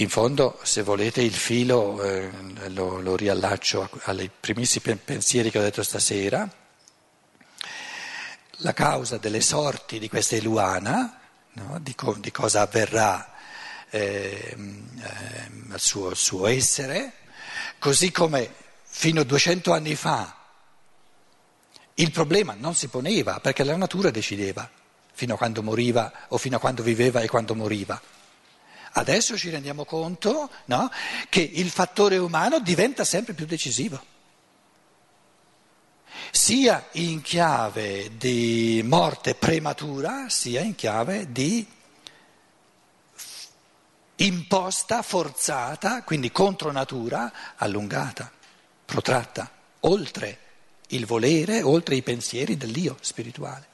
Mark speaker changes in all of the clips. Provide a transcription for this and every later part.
Speaker 1: In fondo, se volete, il filo eh, lo, lo, riallaccio ai primissimi pensieri che ho detto stasera. La causa delle sorti di questa Eluana, no? di, co- di, cosa avverrà eh, eh, al, suo, suo essere, così come fino a 200 anni fa il problema non si poneva perché la natura decideva fino a quando moriva o fino a quando viveva e quando moriva. Adesso ci rendiamo conto no, che il fattore umano diventa sempre più decisivo, sia in chiave di morte prematura, sia in chiave di imposta, forzata, quindi contro natura, allungata, protratta, oltre il volere, oltre i pensieri dell'io spirituale.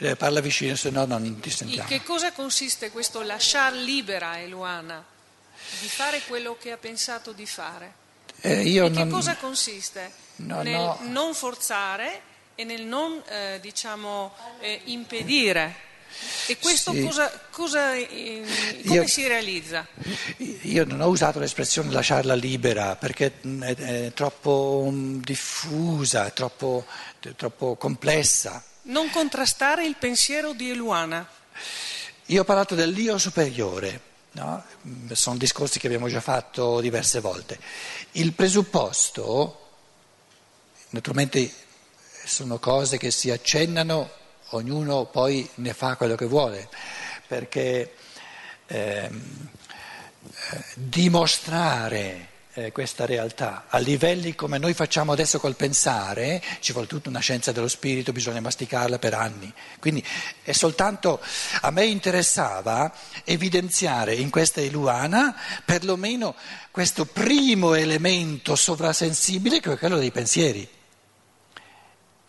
Speaker 1: Eh, parla vicino, se no non ti sentiamo.
Speaker 2: In che cosa consiste questo lasciar libera Eluana di fare quello che ha pensato di fare?
Speaker 1: Eh,
Speaker 2: In
Speaker 1: non...
Speaker 2: che cosa consiste?
Speaker 1: No,
Speaker 2: nel
Speaker 1: no.
Speaker 2: non forzare e nel non, eh, diciamo, eh, impedire. E questo
Speaker 1: Sì.
Speaker 2: cosa, cosa, eh, come
Speaker 1: Io-
Speaker 2: si realizza?
Speaker 1: Io non ho usato l'espressione lasciarla libera perché mh, è, è troppo mh, diffusa, è troppo, è troppo complessa.
Speaker 2: Non contrastare il pensiero di Eluana.
Speaker 1: Io ho parlato dell'io superiore, no? Sono discorsi che abbiamo già fatto diverse volte. Il presupposto, naturalmente sono cose che si accennano, ognuno poi ne fa quello che vuole, perché ehm, eh, dimostrare eh, questa realtà a livelli come noi facciamo adesso col pensare, ci vuole tutta una scienza dello spirito, bisogna masticarla per anni. Quindi è soltanto a me interessava evidenziare in questa Iluana perlomeno questo primo elemento sovrasensibile che è quello dei pensieri.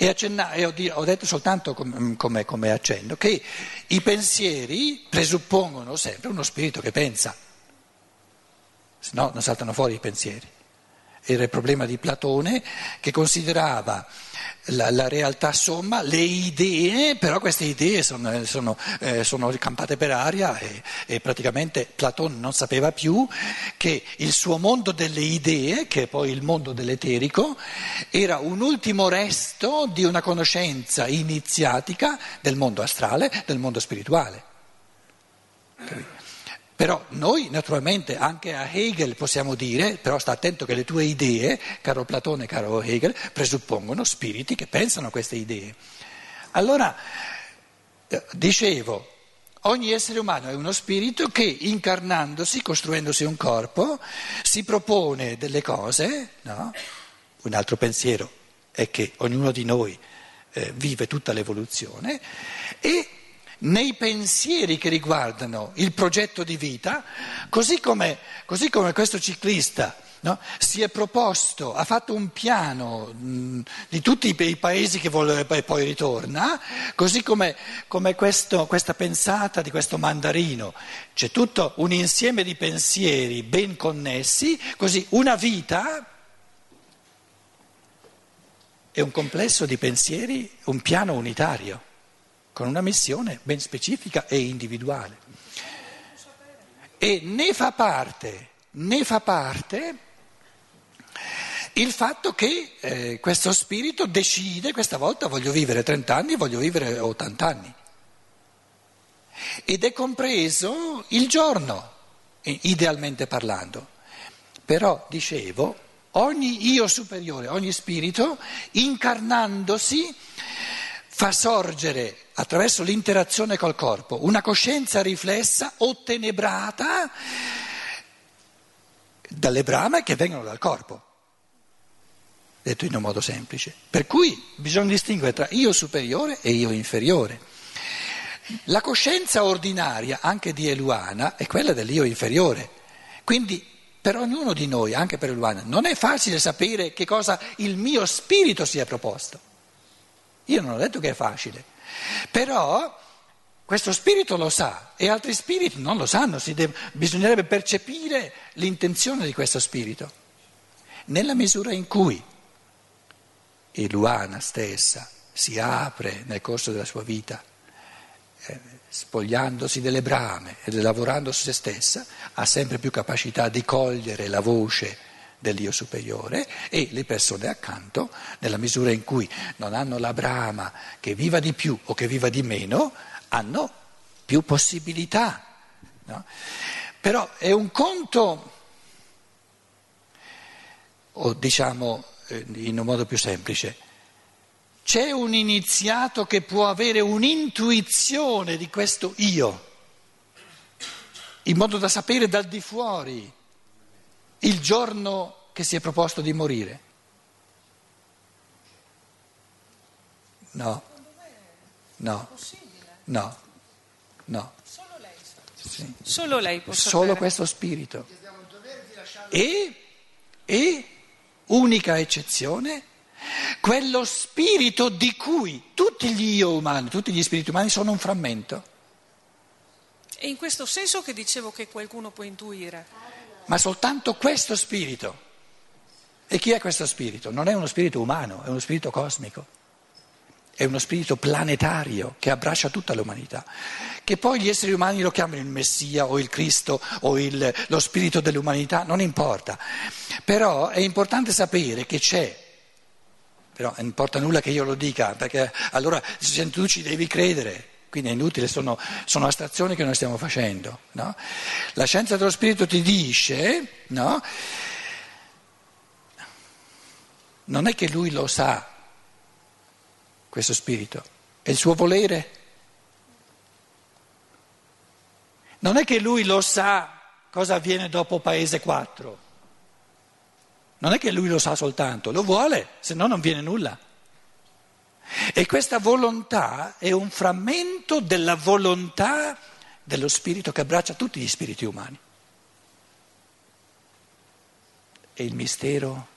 Speaker 1: E, accenna- e ho, di- ho detto soltanto come, come accenno che i pensieri presuppongono sempre uno spirito che pensa, se no non saltano fuori i pensieri. Era il problema di Platone che considerava la, la realtà somma, le idee, però queste idee sono, sono, eh, sono campate per aria e, e praticamente Platone non sapeva più che il suo mondo delle idee, che è poi il mondo dell'eterico, era un ultimo resto di una conoscenza iniziatica del mondo astrale, del mondo spirituale. Però noi naturalmente anche a Hegel possiamo dire, però sta attento che le tue idee, caro Platone, caro Hegel, presuppongono spiriti che pensano queste idee. Allora, eh, dicevo, ogni essere umano è uno spirito che incarnandosi, costruendosi un corpo, si propone delle cose, no? Un altro pensiero è che ognuno di noi eh, vive tutta l'evoluzione e nei pensieri che riguardano il progetto di vita, così come, così come questo ciclista no, si è proposto, ha fatto un piano mh, di tutti i, paesi che vuole e poi ritorna, così come, come questo- questa pensata di questo mandarino, c'è tutto un insieme di pensieri ben connessi, così una vita è un complesso di pensieri, un piano unitario con una missione ben specifica e individuale. E ne fa parte, ne fa parte il fatto che eh, questo spirito decide, questa volta voglio vivere 30 anni, voglio vivere 80 anni. Ed è compreso il giorno, idealmente parlando. Però, dicevo, ogni io superiore, ogni spirito, incarnandosi, fa sorgere attraverso l'interazione col corpo una coscienza riflessa, ottenebrata dalle brame che vengono dal corpo, detto in un modo semplice. Per cui bisogna distinguere tra io superiore e io inferiore. La coscienza ordinaria, anche di Eluana, è quella dell'io inferiore. Quindi per ognuno di noi, anche per Eluana, non è facile sapere che cosa il mio spirito si è proposto. Io non ho detto che è facile, però questo spirito lo sa e altri spiriti non lo sanno, deve- bisognerebbe percepire l'intenzione di questo spirito. Nella misura in cui Eluana stessa si apre nel corso della sua vita, eh, spogliandosi delle brame e lavorando su se stessa, ha sempre più capacità di cogliere la voce dell'io superiore e le persone accanto, nella misura in cui non hanno la brama che viva di più o che viva di meno, hanno più possibilità. No? Però è un conto, o diciamo eh, in un modo più semplice, c'è un iniziato che può avere un'intuizione di questo io, in modo da sapere dal di fuori il giorno che si è proposto di morire? No, no, no, no.
Speaker 2: Solo lei,
Speaker 1: Sì.
Speaker 2: Solo lei può
Speaker 1: Solo
Speaker 2: sapere.
Speaker 1: questo spirito. E, e, unica eccezione, quello spirito di cui tutti gli io umani, tutti gli spiriti umani sono un frammento,
Speaker 2: È in questo senso che dicevo che qualcuno può intuire.
Speaker 1: Ma soltanto questo spirito. E chi è questo spirito? Non è uno spirito umano, è uno spirito cosmico. È uno spirito planetario che abbraccia tutta l'umanità. Che poi gli esseri umani lo chiamano il Messia o il Cristo o il- lo spirito dell'umanità, non importa. Però è importante sapere che c'è. Però non importa nulla che io lo dica, perché allora tu ci devi credere. Quindi è inutile, sono, sono astrazioni che noi stiamo facendo. no? La scienza dello spirito ti dice, no? non è che lui lo sa, questo spirito, è il suo volere. Non è che lui lo sa cosa avviene dopo Paese 4. Non è che lui lo sa soltanto, lo vuole, se no non viene nulla. E questa volontà è un frammento della volontà dello spirito che abbraccia tutti gli spiriti umani. È il mistero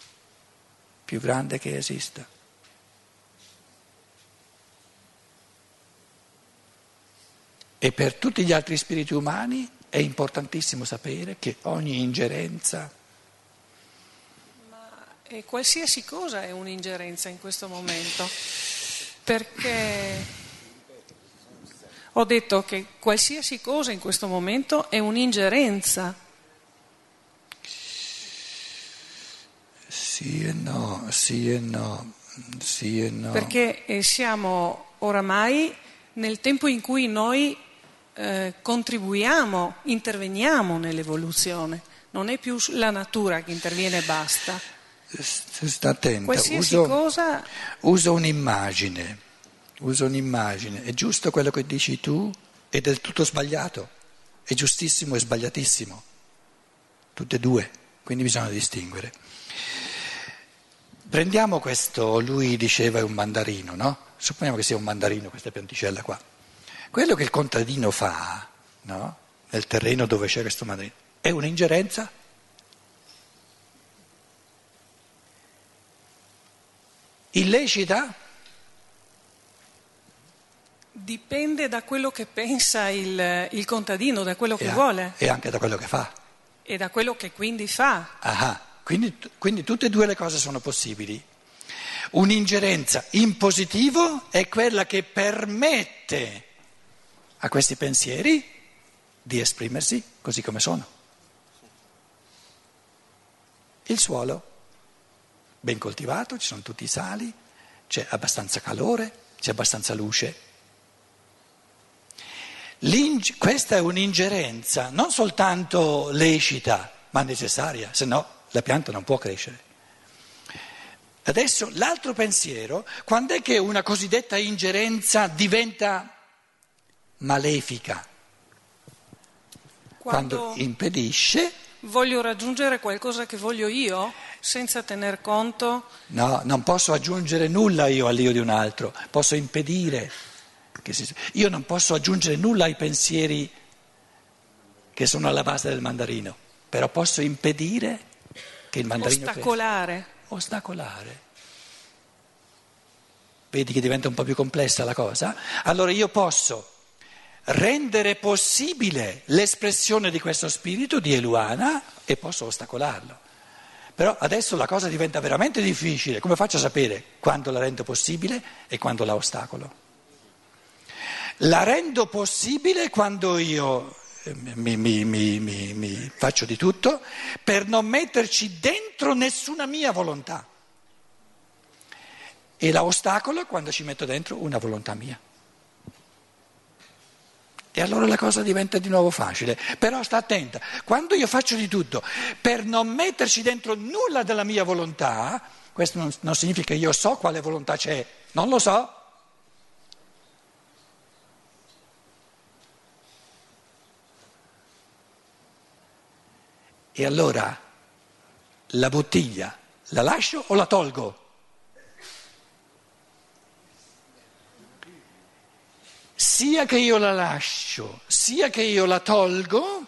Speaker 1: più grande che esista. E per tutti gli altri spiriti umani è importantissimo sapere che ogni ingerenza
Speaker 2: E qualsiasi cosa è un'ingerenza in questo momento, perché ho detto che qualsiasi cosa in questo momento è un'ingerenza.
Speaker 1: Sì e no, sì e no, sì e no.
Speaker 2: Perché eh, siamo oramai nel tempo in cui noi eh, contribuiamo, interveniamo nell'evoluzione, non è più la natura che interviene e basta.
Speaker 1: Sta attenta,
Speaker 2: Qualsiasi
Speaker 1: uso,
Speaker 2: cosa
Speaker 1: uso un'immagine, uso un'immagine, è giusto quello che dici tu, è del tutto sbagliato, è giustissimo e sbagliatissimo, tutte e due, quindi bisogna distinguere. Prendiamo questo, lui diceva è un mandarino, no? Supponiamo che sia un mandarino questa pianticella qua. Quello che il contadino fa, no? Nel terreno dove c'è questo mandarino, è un'ingerenza? Illecita?
Speaker 2: dipende da quello che pensa il, il contadino, da quello che
Speaker 1: E a-
Speaker 2: vuole
Speaker 1: E anche da quello che fa.
Speaker 2: e da quello che quindi fa.
Speaker 1: Ah, quindi, quindi tutte e due le cose sono possibili. Un'ingerenza in positivo è quella che permette a questi pensieri di esprimersi così come sono. Il suolo, ben coltivato, ci sono tutti i sali, c'è abbastanza calore, c'è abbastanza luce. L'inge- questa è un'ingerenza non soltanto lecita, ma necessaria, se no la pianta non può crescere. Adesso l'altro pensiero, quando è che una cosiddetta ingerenza diventa malefica?
Speaker 2: Quando
Speaker 1: Quando impedisce,
Speaker 2: voglio raggiungere qualcosa che voglio io, senza tener conto,
Speaker 1: no, non posso aggiungere nulla io all'io di un altro, posso impedire. Si- io non posso aggiungere nulla ai pensieri che sono alla base del mandarino, però posso impedire che il mandarino
Speaker 2: ostacolare.
Speaker 1: ostacolare. Vedi che diventa un po' più complessa la cosa? Allora io posso rendere possibile l'espressione di questo spirito di Eluana e posso ostacolarlo. Però adesso la cosa diventa veramente difficile. Come faccio a sapere quando la rendo possibile e quando la ostacolo? La rendo possibile quando io eh, mi, mi, mi, mi, faccio di tutto per non metterci dentro nessuna mia volontà. E la ostacolo quando ci metto dentro una volontà mia. E allora la cosa diventa di nuovo facile. Però sta attenta, quando io faccio di tutto per non metterci dentro nulla della mia volontà, questo non, non significa che io so quale volontà c'è, non lo so. E allora la bottiglia la lascio o la tolgo? Sia che io la lascio, sia che io la tolgo,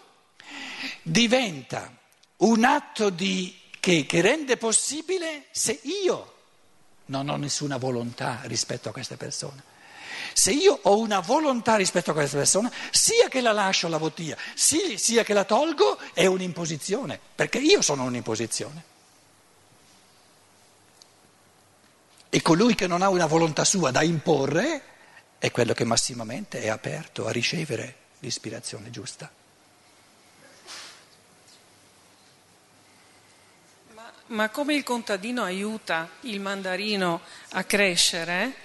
Speaker 1: diventa un atto di, che, che rende possibile se io non ho nessuna volontà rispetto a queste persone. Se io ho una volontà rispetto a questa persona, sia che la lascio la bottiglia, sia che la tolgo, è un'imposizione, perché io sono un'imposizione. E colui che non ha una volontà sua da imporre è quello che massimamente è aperto a ricevere l'ispirazione giusta.
Speaker 2: Ma, ma come il contadino aiuta il mandarino a crescere?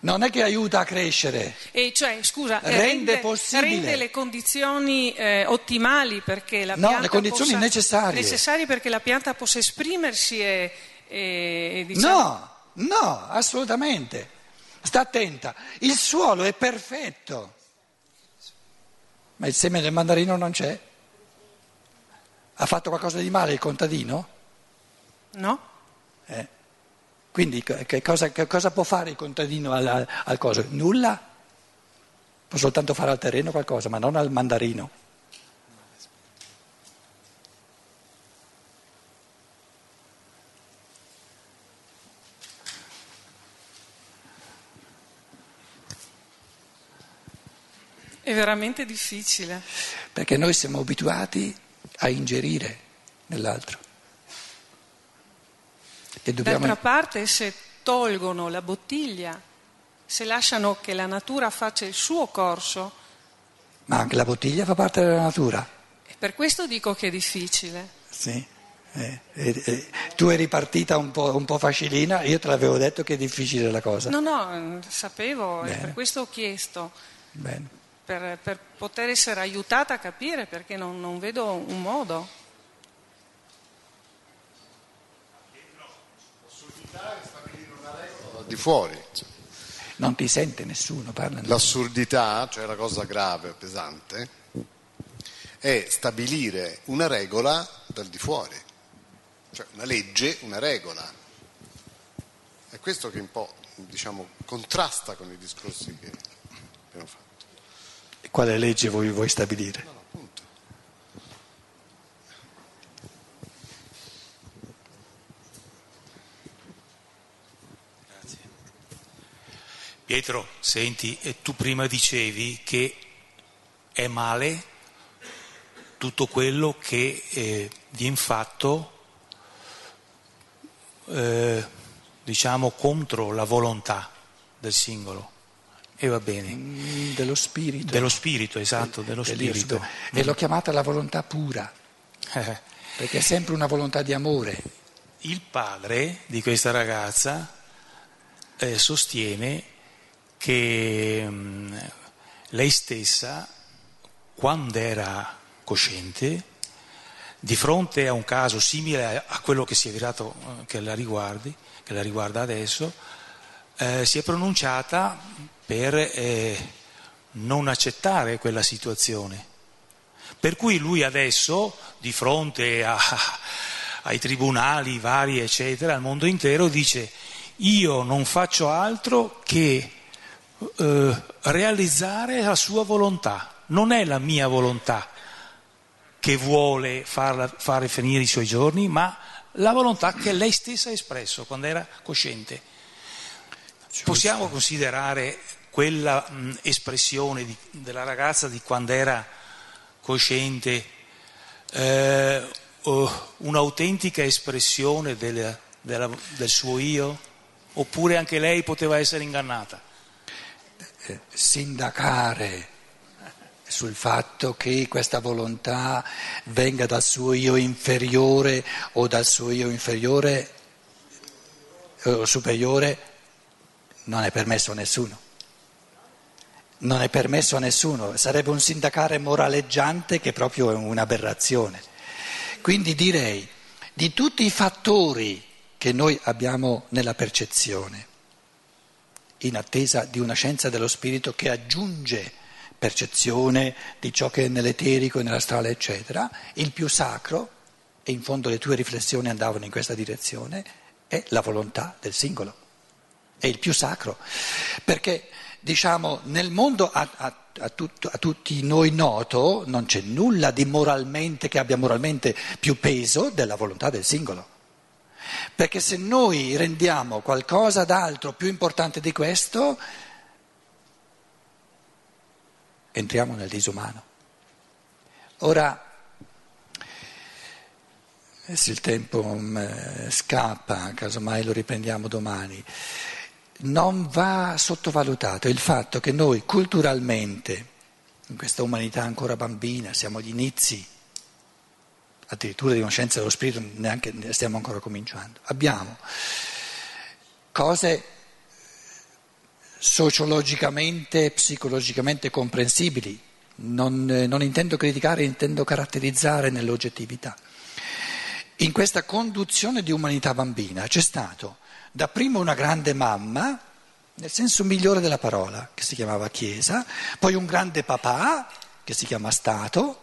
Speaker 1: Non è che aiuta a crescere,
Speaker 2: e cioè, scusa,
Speaker 1: rende, rende, possibile.
Speaker 2: rende le condizioni eh, ottimali perché la
Speaker 1: no,
Speaker 2: pianta
Speaker 1: le condizioni
Speaker 2: possa,
Speaker 1: necessarie.
Speaker 2: necessarie perché la pianta possa esprimersi e, e diciamo...
Speaker 1: No, no, assolutamente. Sta attenta, il suolo è perfetto, ma il seme del mandarino non c'è. Ha fatto qualcosa di male il contadino?
Speaker 2: No.
Speaker 1: Eh. Quindi che cosa, che cosa, può fare il contadino al, al coso? Nulla. Può soltanto fare al terreno qualcosa, ma non al mandarino.
Speaker 2: È veramente difficile.
Speaker 1: Perché noi siamo abituati a ingerire nell'altro.
Speaker 2: E dobbiamo... D'altra parte, se tolgono la bottiglia, se lasciano che la natura faccia il suo corso.
Speaker 1: Ma anche la bottiglia fa parte della natura.
Speaker 2: E per questo dico che è difficile.
Speaker 1: Sì. Eh, eh, eh, tu eri partita un po', un po', facilina, io te l'avevo detto che è difficile la cosa.
Speaker 2: No, no, sapevo, Bene. e per questo ho chiesto.
Speaker 1: Bene
Speaker 2: per, per poter essere aiutata a capire perché non, non vedo un modo.
Speaker 3: di fuori.
Speaker 1: Non ti sente nessuno, parla
Speaker 3: L'assurdità, cioè la cosa grave, pesante, è stabilire una regola dal di fuori, cioè una legge, una regola. È questo che un po' diciamo, contrasta con i discorsi che abbiamo fatto.
Speaker 1: Quale legge vuoi, vuoi stabilire?
Speaker 4: Pietro, senti, tu prima dicevi che è male tutto quello che eh, viene fatto, eh, diciamo, contro la volontà del singolo. E va bene.
Speaker 1: Mm, dello spirito.
Speaker 4: Dello spirito, esatto, dello spirito.
Speaker 1: E l'ho chiamata la volontà pura, perché è sempre una volontà di amore.
Speaker 4: Il padre di questa ragazza eh, sostiene che mh, mm, lei stessa, quando era cosciente, di fronte a un caso simile a quello che si è virato, eh, che la, riguardi, che la riguarda adesso, eh, si è pronunciata per eh, non accettare quella situazione. Per cui lui adesso, di fronte a, ai tribunali vari, eccetera, al mondo intero, dice io non faccio altro che eh, realizzare la sua volontà, non è la mia volontà che vuole farla, fare finire i suoi giorni, ma la volontà che lei stessa ha espresso quando era cosciente. Possiamo considerare quella mh, espressione di, della ragazza di quando era cosciente eh, uh, un'autentica espressione del, della, del suo io? Oppure anche lei poteva essere ingannata?
Speaker 1: Eh, sindacare sul fatto che questa volontà venga dal suo io inferiore o dal suo io inferiore o superiore non è permesso a nessuno. Non è permesso a nessuno, sarebbe un sindacare moraleggiante che proprio è un'aberrazione. Quindi direi di tutti i fattori che noi abbiamo nella percezione, in attesa di una scienza dello spirito che aggiunge percezione di ciò che è nell'eterico nell'astrale, eccetera, il più sacro, e in fondo le tue riflessioni andavano in questa direzione, è la volontà del singolo, è il più sacro, perché diciamo nel mondo a, a, a, tut, a tutti noi noto non c'è nulla di moralmente che abbia moralmente più peso della volontà del singolo. Perché se noi rendiamo qualcosa d'altro più importante di questo, entriamo nel disumano. Ora, se il tempo um, scappa, casomai lo riprendiamo domani, non va sottovalutato il fatto che noi culturalmente, in questa umanità ancora bambina, siamo agli inizi, addirittura di una scienza dello spirito, neanche stiamo ancora cominciando, abbiamo cose sociologicamente, psicologicamente comprensibili. Non, non intendo criticare, intendo caratterizzare nell'oggettività. In questa conduzione di umanità bambina c'è stato dapprima una grande mamma, nel senso migliore della parola, che si chiamava Chiesa, poi un grande papà, che si chiama Stato,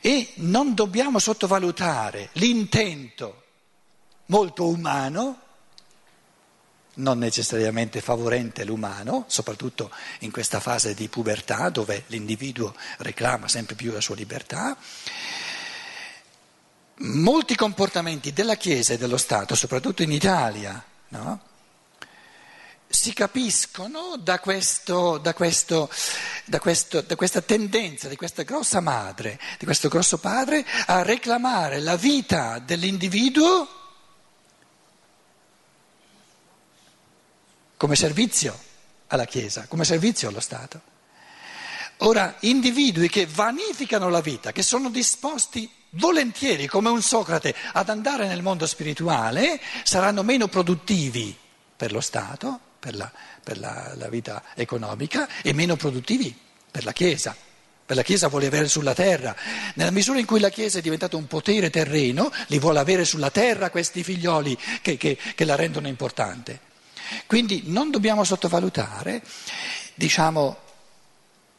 Speaker 1: e non dobbiamo sottovalutare l'intento molto umano non necessariamente favorente l'umano, soprattutto in questa fase di pubertà dove l'individuo reclama sempre più la sua libertà. Molti comportamenti della Chiesa e dello Stato, soprattutto in Italia, no? si capiscono da, questo, da, questo, da, questo, da questa tendenza di questa grossa madre, di questo grosso padre a reclamare la vita dell'individuo come servizio alla Chiesa, come servizio allo Stato. Ora, individui che vanificano la vita, che sono disposti volentieri, come un Socrate, ad andare nel mondo spirituale, saranno meno produttivi per lo Stato, per la, per la, la vita economica, e meno produttivi per la Chiesa. Per la Chiesa vuole avere sulla terra. Nella misura in cui la Chiesa è diventata un potere terreno, li vuole avere sulla terra questi figlioli che, che, che la rendono importante. Quindi non dobbiamo sottovalutare, diciamo,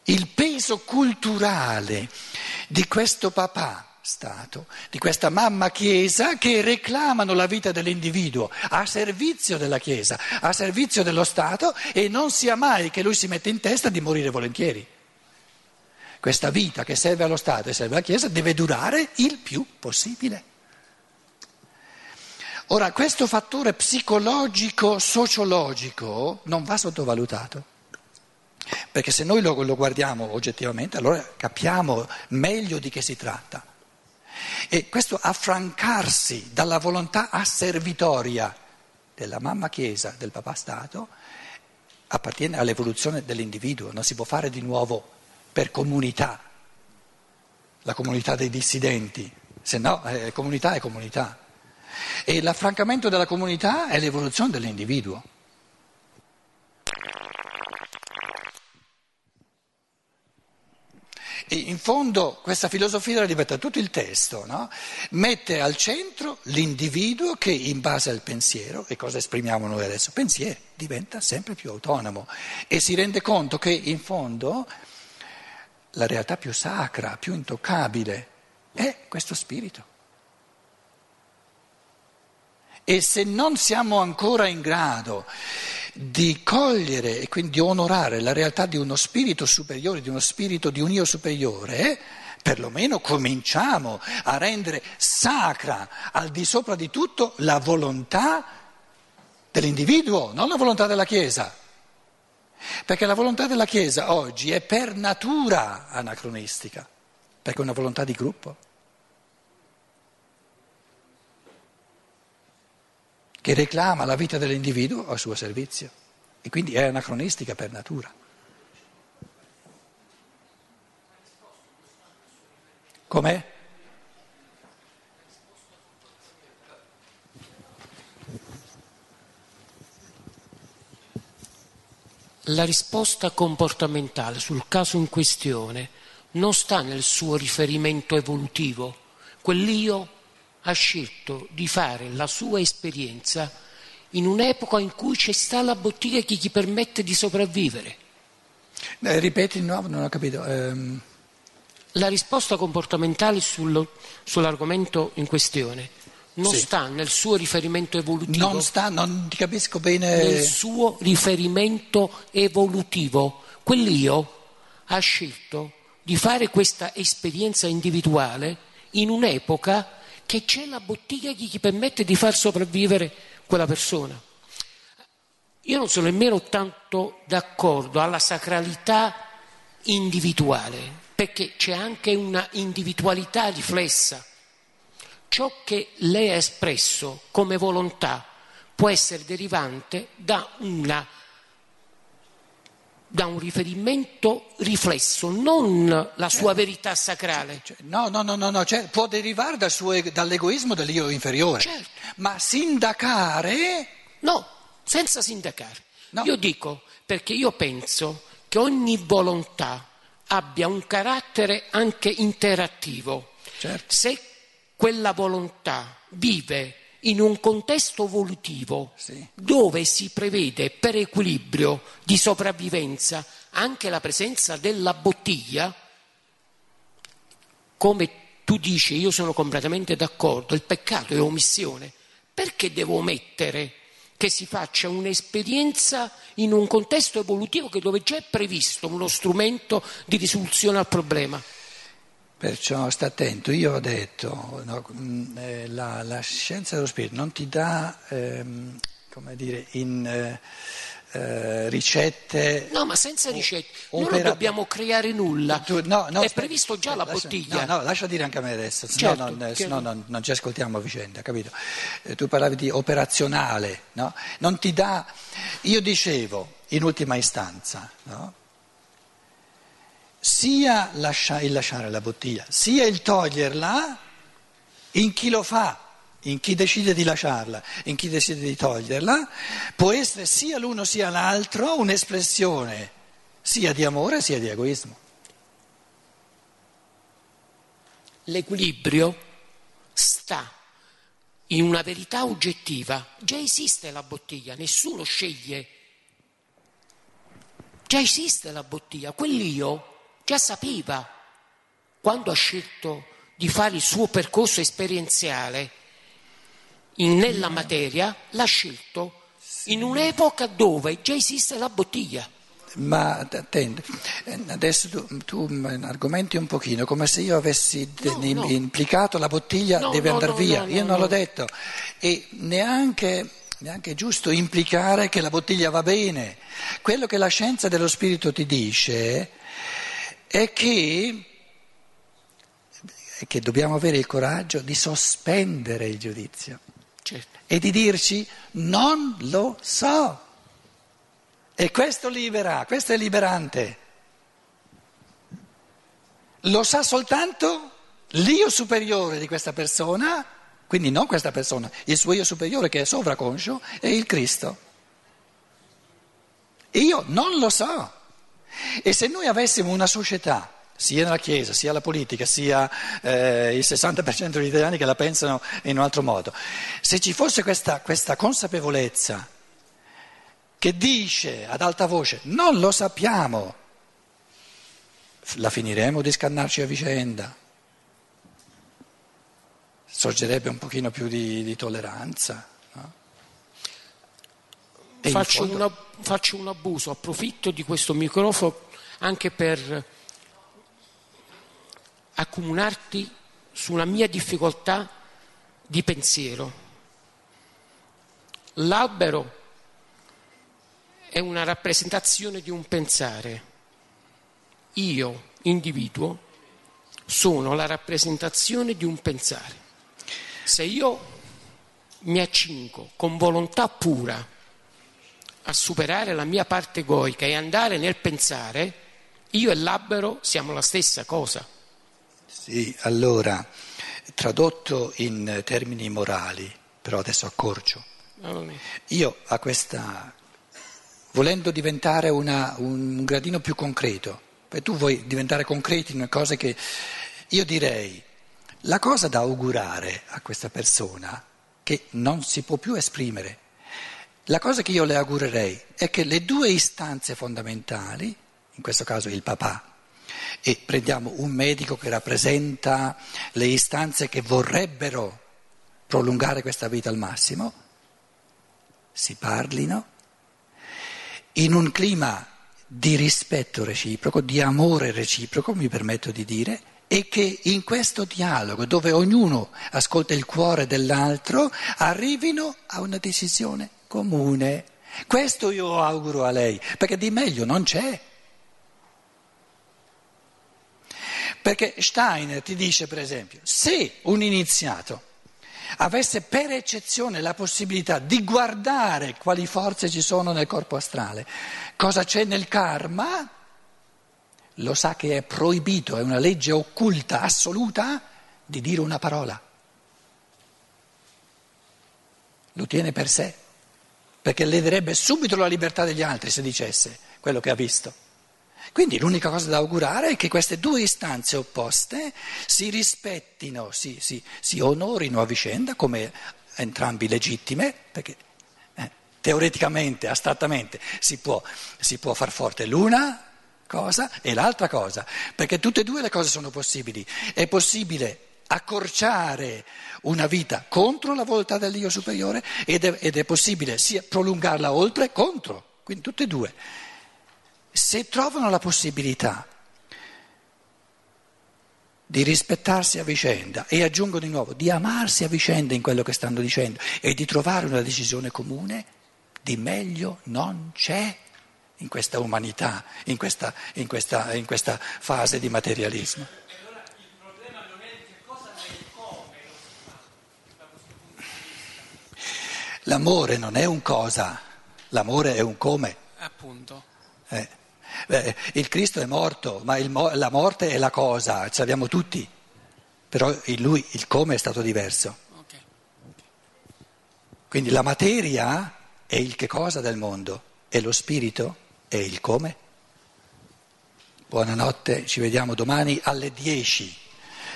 Speaker 1: il peso culturale di questo papà Stato, di questa mamma Chiesa che reclamano la vita dell'individuo a servizio della Chiesa, a servizio dello Stato e non sia mai che lui si mette in testa di morire volentieri. Questa vita che serve allo Stato e serve alla Chiesa deve durare il più possibile. Ora, questo fattore psicologico, sociologico non va sottovalutato, perché se noi lo, lo guardiamo oggettivamente allora capiamo meglio di che si tratta. E questo affrancarsi dalla volontà asservitoria della mamma Chiesa, del papà Stato, appartiene all'evoluzione dell'individuo, non si può fare di nuovo per comunità, la comunità dei dissidenti, se no eh, comunità è comunità. E l'affrancamento della comunità è l'evoluzione dell'individuo. In fondo questa filosofia diventa tutto il testo, no? mette al centro l'individuo che in base al pensiero, e cosa esprimiamo noi adesso? Pensiero, diventa sempre più autonomo e si rende conto che in fondo la realtà più sacra, più intoccabile è questo spirito. E se non siamo ancora in grado di cogliere e quindi di onorare la realtà di uno spirito superiore, di uno spirito di un io superiore, perlomeno cominciamo a rendere sacra al di sopra di tutto la volontà dell'individuo, non la volontà della Chiesa. Perché la volontà della Chiesa oggi è per natura anacronistica, perché è una volontà di gruppo. Che reclama la vita dell'individuo a suo servizio e quindi è anacronistica per natura. Com'è?
Speaker 5: La risposta comportamentale sul caso in questione non sta nel suo riferimento evolutivo. Quell'io ha scelto di fare la sua esperienza in un'epoca in cui c'è sta la bottiglia che gli permette di sopravvivere.
Speaker 1: Eh, ripeti di nuovo, non ho capito. Ehm...
Speaker 5: La risposta comportamentale sullo, sull'argomento in questione non
Speaker 1: Sì.
Speaker 5: sta nel suo riferimento evolutivo.
Speaker 1: Non sta, non ti capisco bene.
Speaker 5: nel suo riferimento evolutivo. Quell'io ha scelto di fare questa esperienza individuale in un'epoca che c'è la bottiglia che gli permette di far sopravvivere quella persona. Io non sono nemmeno tanto d'accordo alla sacralità individuale, perché c'è anche una individualità riflessa. Ciò che lei ha espresso come volontà può essere derivante da, una, da un riferimento riflesso, non la sua verità sacrale.
Speaker 1: Cioè, No, no, no, no, no, cioè, può derivare dal suo eg- dall'egoismo dell'io inferiore,
Speaker 5: Certo.
Speaker 1: ma sindacare
Speaker 5: No, senza sindacare.
Speaker 1: No.
Speaker 5: Io dico perché io penso che ogni volontà abbia un carattere anche interattivo.
Speaker 1: Certo.
Speaker 5: Se quella volontà vive in un contesto evolutivo
Speaker 1: Sì.
Speaker 5: dove si prevede per equilibrio di sopravvivenza anche la presenza della bottiglia, come tu dici, io sono completamente d'accordo, il peccato è omissione. Perché devo omettere che si faccia un'esperienza in un contesto evolutivo che dove già è previsto uno strumento di risoluzione al problema?
Speaker 1: Perciò sta attento, io ho detto, no, mh, eh, la, la scienza dello spirito non ti dà, ehm, come dire, in eh, eh, ricette...
Speaker 5: No, ma senza ricette. Noi
Speaker 1: opera-
Speaker 5: non dobbiamo creare nulla.
Speaker 1: Tu- no, no,
Speaker 5: è previsto già la
Speaker 1: lascia-
Speaker 5: bottiglia.
Speaker 1: No, no, lascia dire anche a me adesso,
Speaker 5: Certo,
Speaker 1: no, non, eh, no non- non ci ascoltiamo a vicenda, capito? Eh, tu parlavi di operazionale, no? Non ti dà... Io dicevo, in ultima istanza, no? Sia il lasciare la bottiglia, sia il toglierla, in chi lo fa, in chi decide di lasciarla, in chi decide di toglierla, può essere sia l'uno sia l'altro un'espressione sia di amore sia di egoismo.
Speaker 5: L'equilibrio sta in una verità oggettiva. Già esiste la bottiglia, nessuno sceglie. Già esiste la bottiglia. Quell'io già sapeva quando ha scelto di fare il suo percorso esperienziale in- nella materia, l'ha scelto in un'epoca dove già esiste la bottiglia.
Speaker 1: Ma attenti, eh, adesso tu, tu argomenti un pochino come se io avessi de-
Speaker 5: No,
Speaker 1: im-
Speaker 5: no.
Speaker 1: implicato la bottiglia
Speaker 5: No,
Speaker 1: deve andare via, io
Speaker 5: no,
Speaker 1: non l'ho detto e neanche, neanche è giusto implicare che la bottiglia va bene. Quello che la scienza dello spirito ti dice è che, è che dobbiamo avere il coraggio di sospendere il giudizio
Speaker 5: Certo.
Speaker 1: e di dirci non lo so. E questo libera, questo è liberante. Lo sa soltanto l'io superiore di questa persona, quindi non questa persona, il suo io superiore che è sovraconscio è il Cristo. Io non lo so. E se noi avessimo una società, sia nella Chiesa, sia la politica, sia eh, il 60% degli italiani che la pensano in un altro modo, se ci fosse questa, questa consapevolezza che dice ad alta voce non lo sappiamo, la finiremo di scannarci a vicenda. Sorgerebbe un pochino più di, di tolleranza.
Speaker 5: Faccio, una- faccio un abuso, approfitto di questo microfono anche per accomunarti su una mia difficoltà di pensiero. L'albero è una rappresentazione di un pensare. Io, individuo, sono la rappresentazione di un pensare. Se io mi accingo con volontà pura a superare la mia parte egoica e andare nel pensare, io e l'albero siamo la stessa cosa.
Speaker 1: Sì, allora, tradotto in termini morali, però adesso accorcio, io a questa, volendo diventare una, un gradino più concreto, tu vuoi diventare concreti in cose che io direi, la cosa da augurare a questa persona che non si può più esprimere, la cosa che io le augurerei è che le due istanze fondamentali, in questo caso il papà, e prendiamo un medico che rappresenta le istanze che vorrebbero prolungare questa vita al massimo, si parlino in un clima di rispetto reciproco, di amore reciproco, mi permetto di dire, e che in questo dialogo, dove ognuno ascolta il cuore dell'altro, arrivino a una decisione comune. Questo io auguro a lei, perché di meglio non c'è. Perché Steiner ti dice, per esempio, se un iniziato avesse per eccezione la possibilità di guardare quali forze ci sono nel corpo astrale, cosa c'è nel karma, lo sa che è proibito, è una legge occulta, assoluta, di dire una parola. Lo tiene per sé, perché lederebbe subito la libertà degli altri se dicesse quello che ha visto. Quindi l'unica cosa da augurare è che queste due istanze opposte si rispettino, si, si, si onorino a vicenda come entrambi legittime, perché eh, teoreticamente, astrattamente si può, si può far forte l'una cosa e l'altra cosa, perché tutte e due le cose sono possibili. È possibile accorciare una vita contro la volontà dell'io superiore ed è, ed è possibile sia prolungarla oltre contro, quindi tutte e due se trovano la possibilità di rispettarsi a vicenda e aggiungo di nuovo di amarsi a vicenda in quello che stanno dicendo e di trovare una decisione comune, di meglio non c'è in questa umanità, in questa, in questa, in questa fase di materialismo. L'amore non è un cosa, l'amore è un come.
Speaker 2: Appunto.
Speaker 1: Eh. Beh, il Cristo è morto, ma il, la morte è la cosa, ce l'abbiamo tutti, però in lui il come è stato diverso. Quindi la materia è il che cosa del mondo e lo spirito è il come. Buonanotte, ci vediamo domani alle 10.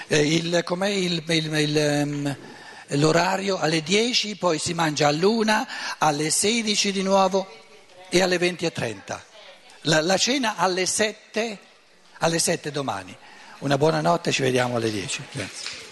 Speaker 1: Eh, il, com'è il, il, um, l'orario? Alle 10, poi si mangia all'una, alle 16 di nuovo e alle 20.30. La, la cena alle 7, alle 7 domani. Una buona notte, ci vediamo alle 10. Grazie.